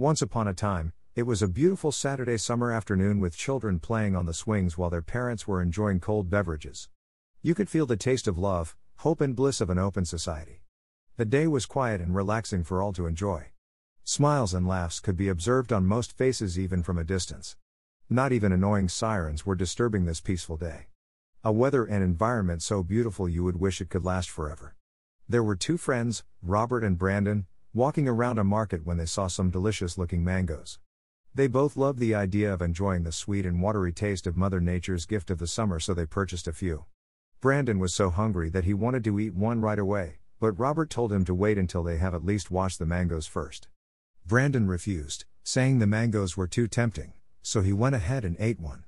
Once upon a time, it was a beautiful Saturday summer afternoon with children playing on the swings while their parents were enjoying cold beverages. You could feel the taste of love, hope, and bliss of an open society. The day was quiet and relaxing for all to enjoy. Smiles and laughs could be observed on most faces even from a distance. Not even annoying sirens were disturbing this peaceful day. A weather and environment so beautiful you would wish it could last forever. There were two friends, Robert and Brandon, walking around a market when they saw some delicious looking mangoes. They both loved the idea of enjoying the sweet and watery taste of Mother Nature's gift of the summer, so they purchased a few. Brandon was so hungry that he wanted to eat one right away, but Robert told him to wait until they have at least washed the mangoes first. Brandon refused, saying the mangoes were too tempting, so he went ahead and ate one.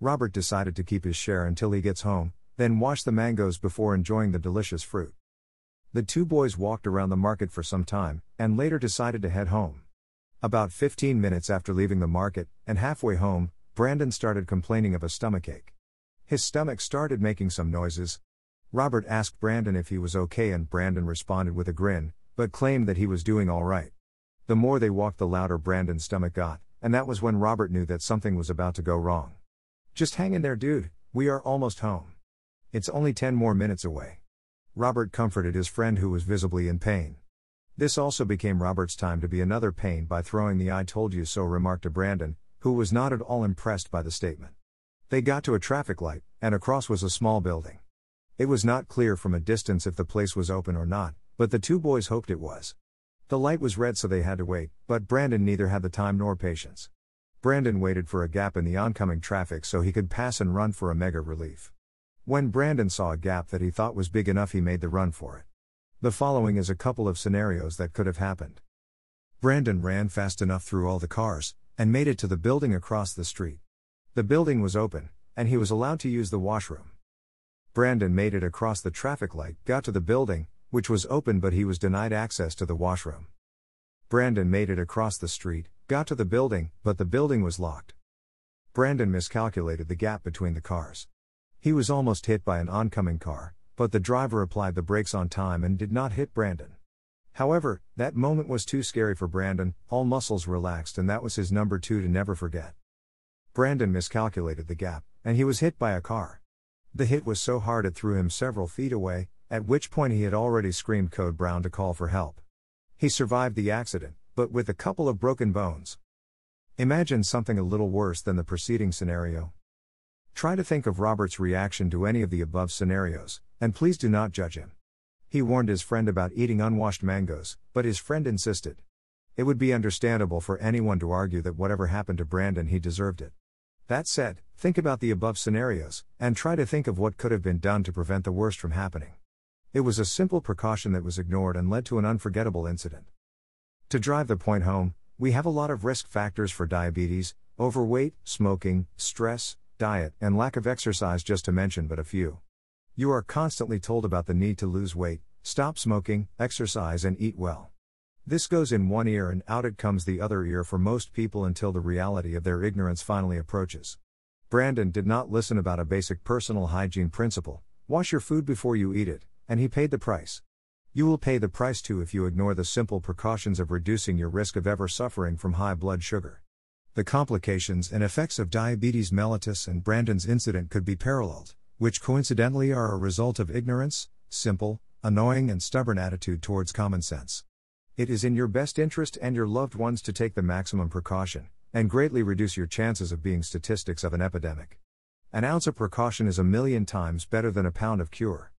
Robert decided to keep his share until he gets home, then wash the mangoes before enjoying the delicious fruit. The two boys walked around the market for some time, and later decided to head home. About 15 minutes after leaving the market, and halfway home, Brandon started complaining of a stomachache. His stomach started making some noises. Robert asked Brandon if he was okay, and Brandon responded with a grin, but claimed that he was doing all right. The more they walked, the louder Brandon's stomach got, and that was when Robert knew that something was about to go wrong. Just hang in there, dude, we are almost home. It's only 10 more minutes away. Robert comforted his friend who was visibly in pain. This also became Robert's time to be another pain by throwing the I told you so remark to Brandon, who was not at all impressed by the statement. They got to a traffic light, and across was a small building. It was not clear from a distance if the place was open or not, but the two boys hoped it was. The light was red so they had to wait, but Brandon neither had the time nor patience. Brandon waited for a gap in the oncoming traffic so he could pass and run for a mega relief. When Brandon saw a gap that he thought was big enough, he made the run for it. The following is a couple of scenarios that could have happened. Brandon ran fast enough through all the cars, and made it to the building across the street. The building was open, and he was allowed to use the washroom. Brandon made it across the traffic light, got to the building, which was open but he was denied access to the washroom. Brandon made it across the street, got to the building, but the building was locked. Brandon miscalculated the gap between the cars. He was almost hit by an oncoming car, but the driver applied the brakes on time and did not hit Brandon. However, that moment was too scary for Brandon, all muscles relaxed, and that was his number two to never forget. Brandon miscalculated the gap, and he was hit by a car. The hit was so hard it threw him several feet away, at which point he had already screamed Code Brown to call for help. He survived the accident, but with a couple of broken bones. Imagine something a little worse than the preceding scenario. Try to think of Robert's reaction to any of the above scenarios, and please do not judge him. He warned his friend about eating unwashed mangoes, but his friend insisted. It would be understandable for anyone to argue that whatever happened to Brandon, he deserved it. That said, think about the above scenarios, and try to think of what could have been done to prevent the worst from happening. It was a simple precaution that was ignored and led to an unforgettable incident. To drive the point home, we have a lot of risk factors for diabetes, overweight, smoking, stress, diet, and lack of exercise, just to mention but a few. You are constantly told about the need to lose weight, stop smoking, exercise, and eat well. This goes in one ear and out it comes the other ear for most people until the reality of their ignorance finally approaches. Brandon did not listen about a basic personal hygiene principle wash your food before you eat it, and he paid the price. You will pay the price too if you ignore the simple precautions of reducing your risk of ever suffering from high blood sugar. The complications and effects of diabetes mellitus and Brandon's incident could be paralleled, which coincidentally are a result of ignorance, simple, annoying, and stubborn attitude towards common sense. It is in your best interest and your loved ones to take the maximum precaution, and greatly reduce your chances of being statistics of an epidemic. An ounce of precaution is a million times better than a pound of cure.